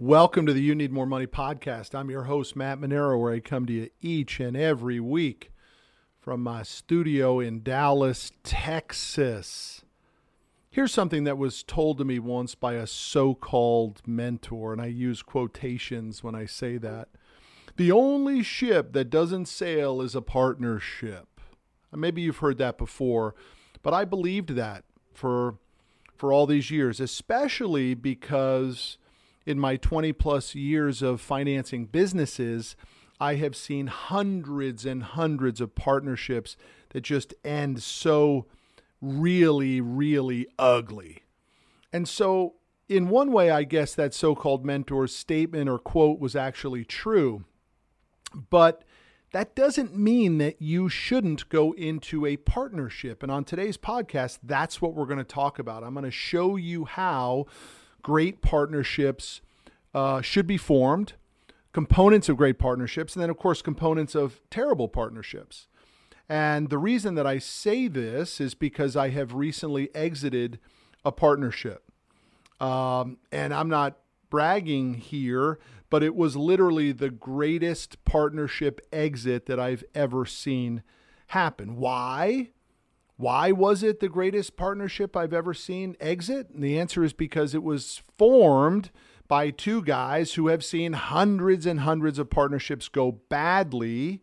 Welcome to the You Need More Money podcast. I'm your host, Matt Manero, where I come to you each and every week from my studio in Dallas, Texas. Here's something that was told to me once by a so called mentor, and I use quotations when I say that. The only ship that doesn't sail is a partnership. Maybe you've heard that before, but I believed that for for all these years, especially because in my 20 plus years of financing businesses, I have seen hundreds and hundreds of partnerships that just end so really, really ugly. And so, in one way, I guess that so called mentor's statement or quote was actually true. But that doesn't mean that you shouldn't go into a partnership. And on today's podcast, that's what we're going to talk about. I'm going to show you how great partnerships uh, should be formed, components of great partnerships, and then, of course, components of terrible partnerships. And the reason that I say this is because I have recently exited a partnership. Um, and I'm not bragging here, but it was literally the greatest partnership exit that I've ever seen happen. Why? Why was it the greatest partnership I've ever seen exit? And the answer is because it was formed by two guys who have seen hundreds and hundreds of partnerships go badly.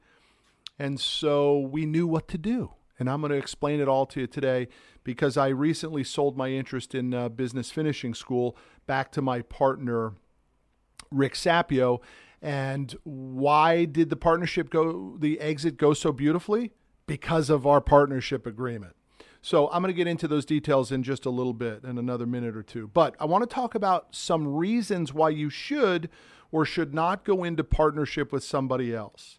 And so we knew what to do. And I'm going to explain it all to you today because I recently sold my interest in uh, business finishing school back to my partner, Rick Sapio. And why did the partnership go, the exit go so beautifully? Because of our partnership agreement. So I'm going to get into those details in just a little bit, in another minute or two. But I want to talk about some reasons why you should or should not go into partnership with somebody else.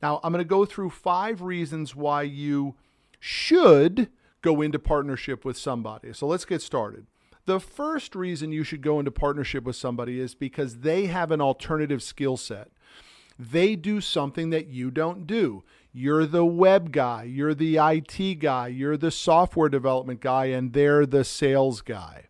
Now, I'm going to go through five reasons why you should go into partnership with somebody. So let's get started. The first reason you should go into partnership with somebody is because they have an alternative skill set. They do something that you don't do. You're the web guy, you're the IT guy, you're the software development guy, and they're the sales guy.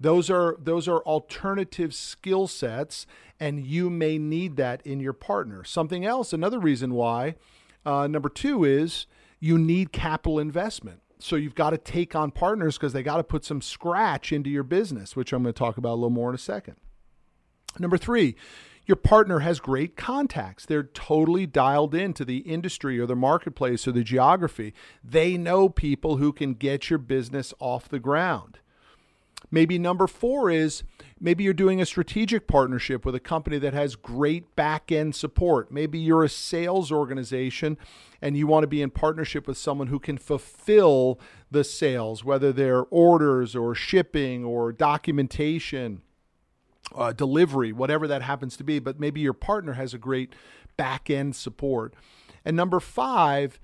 Those are those are alternative skill sets, and you may need that in your partner. Something else, another reason why, uh, number two is you need capital investment. So you've got to take on partners because they got to put some scratch into your business, which I'm going to talk about a little more in a second. Number three, your partner has great contacts. They're totally dialed into the industry or the marketplace or the geography. They know people who can get your business off the ground. Maybe number four is maybe you're doing a strategic partnership with a company that has great back end support. Maybe you're a sales organization and you want to be in partnership with someone who can fulfill the sales, whether they're orders or shipping or documentation uh, delivery, whatever that happens to be. But maybe your partner has a great back end support. And number five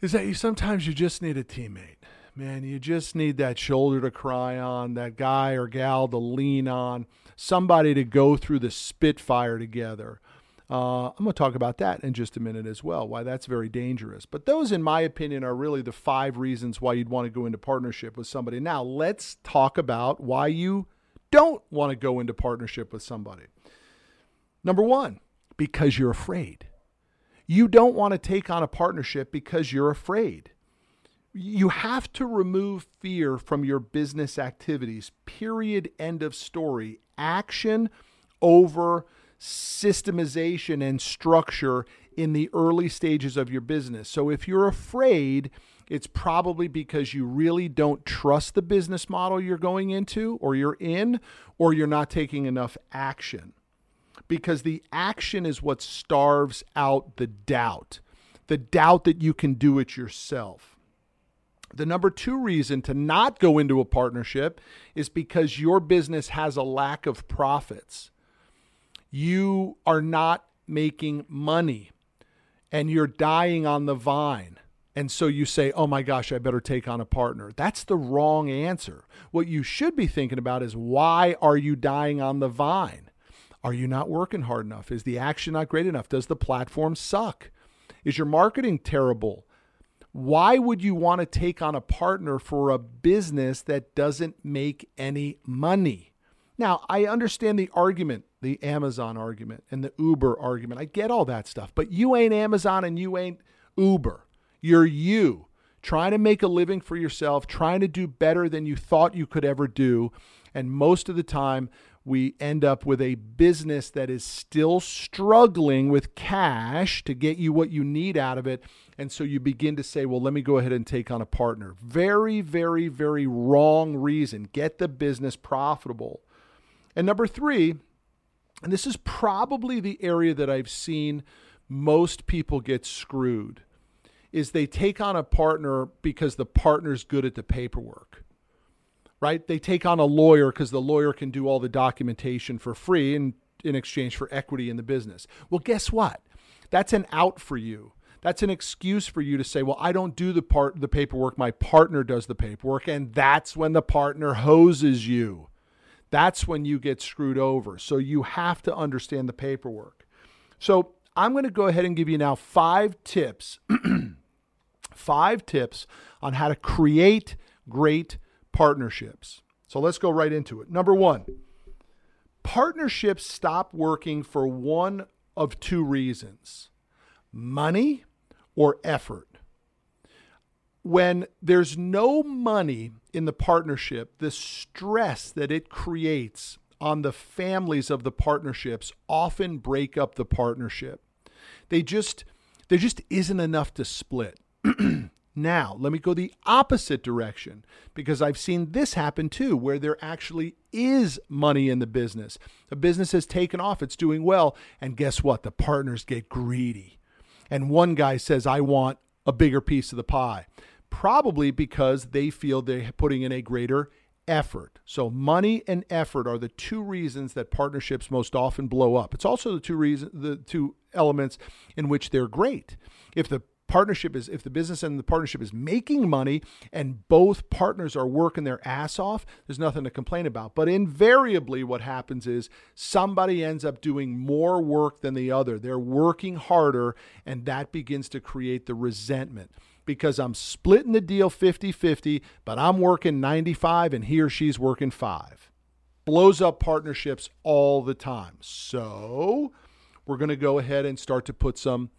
is that you sometimes you just need a teammate. Man, you just need that shoulder to cry on, that guy or gal to lean on, somebody to go through the spitfire together. Uh, I'm going to talk about that in just a minute as well, why that's very dangerous. But those, in my opinion, are really the five reasons why you'd want to go into partnership with somebody. Now, let's talk about why you don't want to go into partnership with somebody. Number one, because you're afraid. You don't want to take on a partnership because you're afraid. You have to remove fear from your business activities. Period. End of story. Action over systemization and structure in the early stages of your business. So if you're afraid, it's probably because you really don't trust the business model you're going into or you're in, or you're not taking enough action. Because the action is what starves out the doubt, the doubt that you can do it yourself. The number two reason to not go into a partnership is because your business has a lack of profits. You are not making money and you're dying on the vine and so you say, oh my gosh, I better take on a partner. That's the wrong answer. What you should be thinking about is why are you dying on the vine? Are you not working hard enough? Is the action not great enough? Does the platform suck? Is your marketing terrible? Why would you want to take on a partner for a business that doesn't make any money? Now, I understand the argument, the Amazon argument and the Uber argument. I get all that stuff, but you ain't Amazon and you ain't Uber. You're you trying to make a living for yourself, trying to do better than you thought you could ever do. And most of the time, we end up with a business that is still struggling with cash to get you what you need out of it. And so you begin to say, well, let me go ahead and take on a partner. Very, very, very wrong reason. Get the business profitable. And number three, and this is probably the area that I've seen most people get screwed, is they take on a partner because the partner's good at the paperwork right? They take on a lawyer because the lawyer can do all the documentation for free in, in exchange for equity in the business. Well, guess what? That's an out for you. That's an excuse for you to say, "Well, I don't do the part the paperwork. My partner does the paperwork." And that's when the partner hoses you. That's when you get screwed over. So you have to understand the paperwork. So, I'm going to go ahead and give you now 5 tips 5 tips on how to create great partnerships. So let's go right into it. Number one, partnerships stop working for one of two reasons money or effort. When there's no money in the partnership, the stress that it creates on the families of the partnerships often break up the partnership. They just there just isn't enough to split. Now, let me go the opposite direction because I've seen this happen too, where there actually is money in the business. The business has taken off, it's doing well. And guess what? The partners get greedy. And one guy says, I want a bigger piece of the pie, probably because they feel they're putting in a greater effort. So money and effort are the two reasons that partnerships most often blow up. It's also the two reasons the two elements in which they're great. If the partnership is if the business and the partnership is making money and both partners are working their ass off there's nothing to complain about. But invariably what happens is somebody ends up doing more work than the other. They're working harder and that begins to create the resentment. Because I'm splitting the deal 50-50 but I'm working 95 and he or she's working 5 blows up partnerships all the time. So we're going to go ahead and start to put some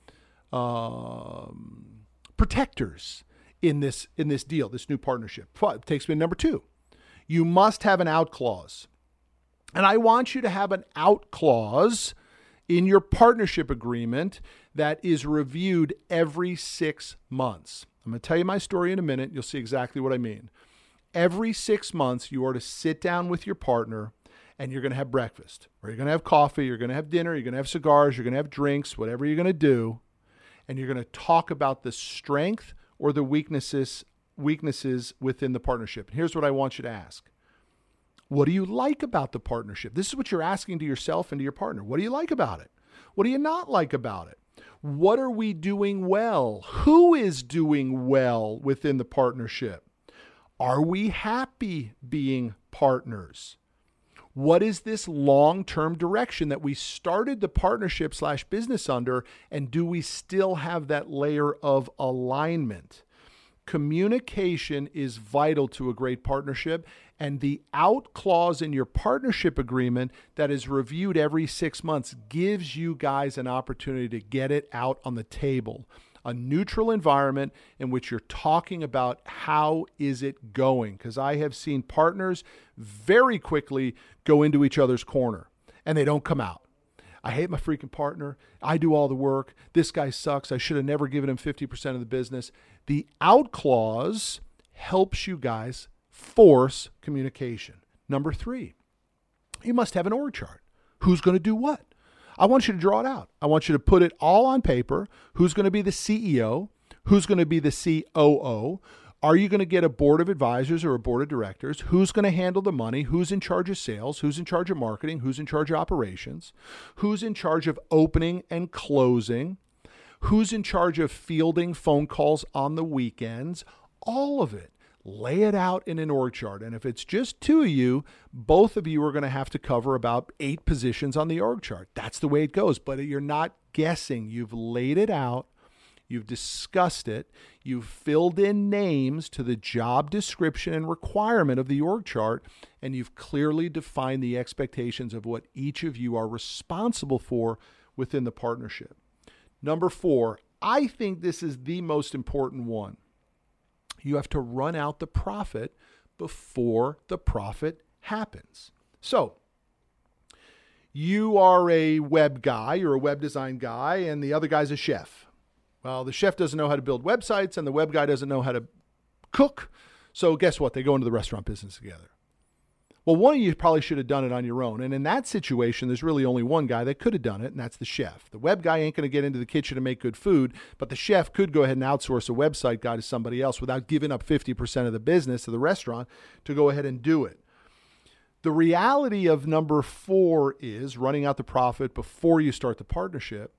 um, protectors in this in this deal, this new partnership. Takes me to number two. You must have an out clause. And I want you to have an out clause in your partnership agreement that is reviewed every six months. I'm going to tell you my story in a minute. You'll see exactly what I mean. Every six months, you are to sit down with your partner and you're going to have breakfast, or you're going to have coffee, you're going to have dinner, you're going to have cigars, you're going to have drinks, whatever you're going to do and you're going to talk about the strength or the weaknesses weaknesses within the partnership. And here's what I want you to ask. What do you like about the partnership? This is what you're asking to yourself and to your partner. What do you like about it? What do you not like about it? What are we doing well? Who is doing well within the partnership? Are we happy being partners? What is this long term direction that we started the partnership slash business under? And do we still have that layer of alignment? Communication is vital to a great partnership. And the out clause in your partnership agreement that is reviewed every six months gives you guys an opportunity to get it out on the table a neutral environment in which you're talking about how is it going. Because i have seen partners very quickly go into each other's corner and they don't come out. I hate my freaking partner. I do all the work. This guy sucks. I should have never given him 50% of the business. The out clause helps you guys force communication. Number three you must have an org chart. Who's going to do what I want you to draw it out. I want you to put it all on paper. Who's going to be the CEO? Who's going to be the COO? Are you going to get a board of advisors or a board of directors? Who's going to handle the money? Who's in charge of sales? Who's in charge of marketing? Who's in charge of operations? Who's in charge of opening and closing? Who's in charge of fielding phone calls on the weekends? All of it lay it out in an org chart. And if it's just two of you, both of you are going to have to cover about eight positions on the org chart. That's the way it goes. But you're not guessing. You've laid it out. you've discussed it, you've filled in names to the job description and requirement of the org chart, and you've clearly defined the expectations of what each of you are responsible for within the partnership. Number four, I think this is the most important one. You have to run out the profit before the profit happens. So, you are a web guy, you're a web design guy, and the other guy's a chef. Well, the chef doesn't know how to build websites, and the web guy doesn't know how to cook. So, guess what? They go into the restaurant business together. Well, one of you probably should have done it on your own. And in that situation, there's really only one guy that could have done it, and that's the chef. The web guy ain't going to get into the kitchen and make good food, but the chef could go ahead and outsource a website guy to somebody else without giving up 50% of the business to the restaurant to go ahead and do it. The reality of number four is running out the profit before you start the partnership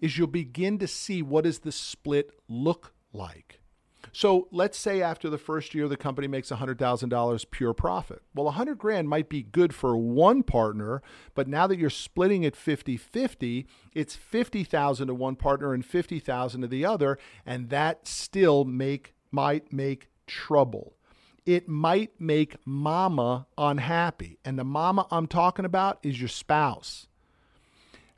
is you'll begin to see what does the split look like. So let's say after the first year the company makes $100,000 pure profit. Well, 100 grand might be good for one partner, but now that you're splitting it 50-50, it's 50,000 to one partner and 50,000 to the other, and that still make might make trouble it might make mama unhappy. And the mama I'm talking about is your spouse.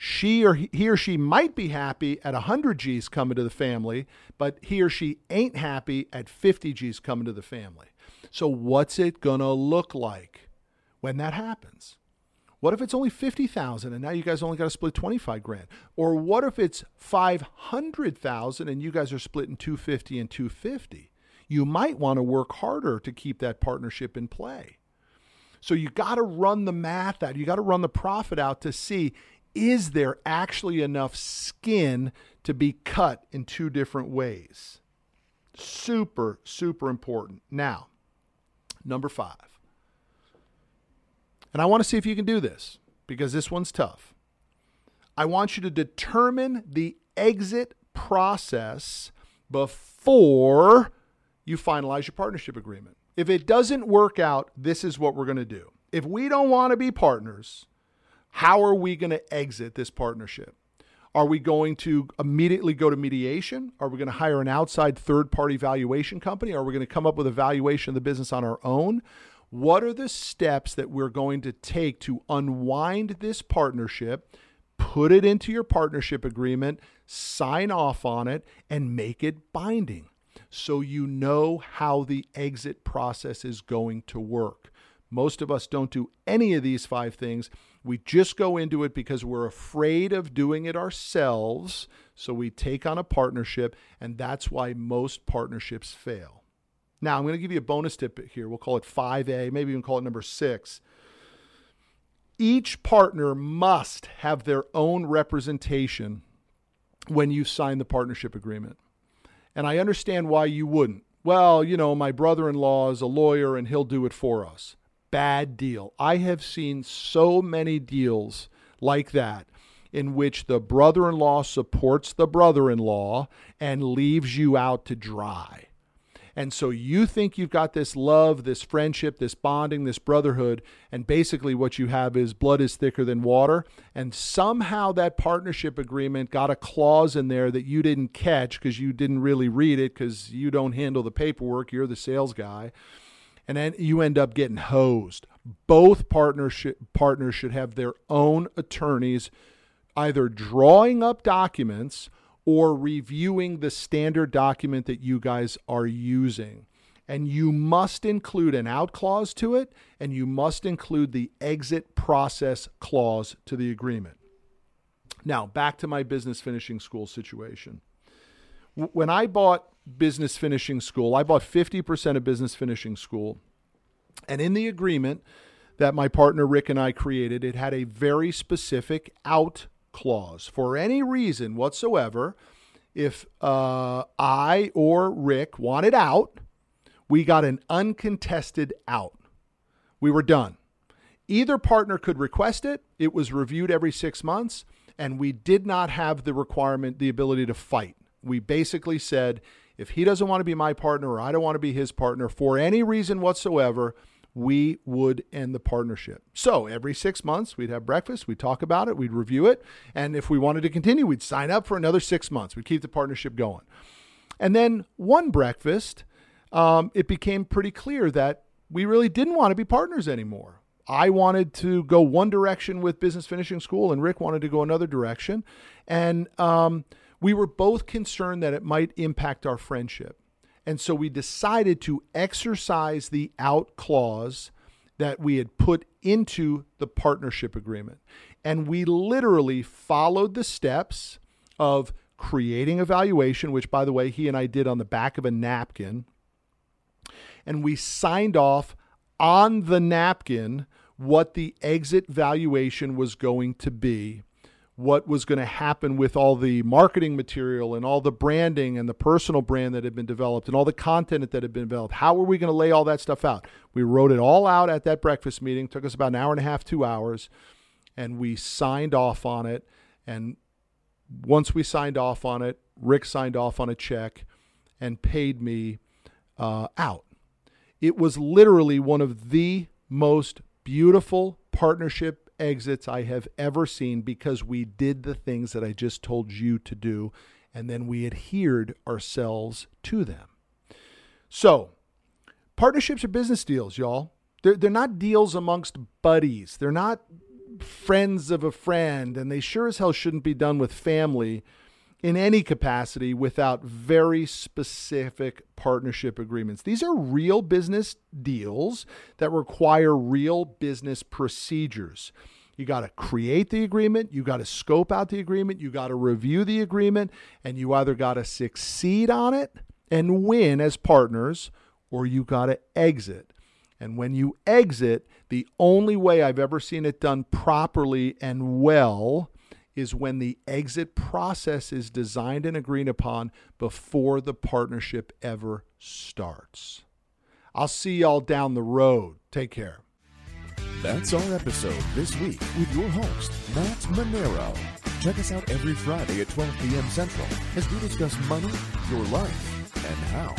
She or he or she might be happy at 100 G's coming to the family, but he or she ain't happy at 50 G's coming to the family. So, what's it going to look like when that happens? What if it's only 50,000 and now you guys only got to split 25 grand? Or what if it's 500,000 and you guys are splitting 250 and 250? you might want to work harder to keep that partnership in play. So you got to run the math out. You got to run the profit out to see is there actually enough skin to be cut in two different ways? Super, super important. Now, number five. And I want to see if you can do this because this one's tough. I want you to determine the exit process before you finalize your partnership agreement. If it doesn't work out, this is what we're going to do. If we don't want to be partners, how are we going to exit this partnership? Are we going to immediately go to mediation? Are we going to hire an outside third party valuation company? Are we going to come up with a valuation of the business on our own? What are the steps that we're going to take to unwind this partnership, put it into your partnership agreement, sign off on it, and make it binding? so you know how the exit process is going to work. Most of us don't do any of these five things. We just go into it because we're afraid of doing it ourselves. So we take on a partnership, and that's why most partnerships fail. Now, I'm going to give you a bonus tip here. We'll call it 5A, maybe even call it number six. Each partner must have their own representation when you sign the partnership agreement. And I understand why you wouldn't. Well, you know, my brother in law is a lawyer and he'll do it for us. Bad deal. I have seen so many deals like that in which the brother in law supports the brother in law and leaves you out to dry. And so you think you've got this love, this friendship, this bonding, this brotherhood, and basically what you have is blood is thicker than water. And somehow that partnership agreement got a clause in there that you didn't catch because you didn't really read it because you don't handle the paperwork, you're the sales guy. And then you end up getting hosed. Both partnership partners should have their own attorneys either drawing up documents or reviewing the standard document that you guys are using. And you must include an out clause to it, and you must include the exit process clause to the agreement. Now, back to my business finishing school situation. When I bought business finishing school, I bought 50% of business finishing school. And in the agreement that my partner Rick and I created, it had a very specific out clause. For any reason whatsoever, if uh, I or Rick wanted out, we got an uncontested out. We were done. Either partner could request it. It was reviewed every six months, and we did not have the requirement, the ability to fight. We basically said, if he doesn't want to be my partner or I don't want to be his partner for any reason whatsoever, we would end the partnership. So every six months, we'd have breakfast, we'd talk about it, we'd review it. And if we wanted to continue, we'd sign up for another six months. We'd keep the partnership going. And then one breakfast, um, it became pretty clear that we really didn't want to be partners anymore. I wanted to go one direction with Business Finishing School, and Rick wanted to go another direction. And um, we were both concerned that it might impact our friendship. And so we decided to exercise the out clause that we had put into the partnership agreement. And we literally followed the steps of creating a valuation, which, by the way, he and I did on the back of a napkin. And we signed off on the napkin what the exit valuation was going to be what was going to happen with all the marketing material and all the branding and the personal brand that had been developed and all the content that had been developed. How were we going to lay all that stuff out? We wrote it all out at that breakfast meeting. It took us about an hour and a half, two hours, and we signed off on it. And once we signed off on it, Rick signed off on a check and paid me uh, out. It was literally one of the most beautiful partnership exits I have ever seen because we did the things that I just told you to do and then we adhered ourselves to them. So, partnerships are business deals, y'all. They're, they're not deals amongst buddies. They're not friends of a friend, and they sure as hell shouldn't be done with family in any capacity without very specific partnership agreements. These are real business deals that require real business procedures. You got to create the agreement, you got to scope out the agreement, you got to review the agreement, and you either got to succeed on it and win as partners or you got to exit. And when you exit, the only way I've ever seen it done properly and well is when the exit process is designed and agreed upon before the partnership ever starts. I'll see y'all down the road. Take care. That's our episode this week with your host, Matt Manero. Check us out every Friday at 12 p.m. Central as we discuss money, your life, and how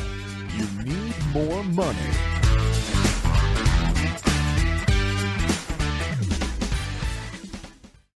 you need more money.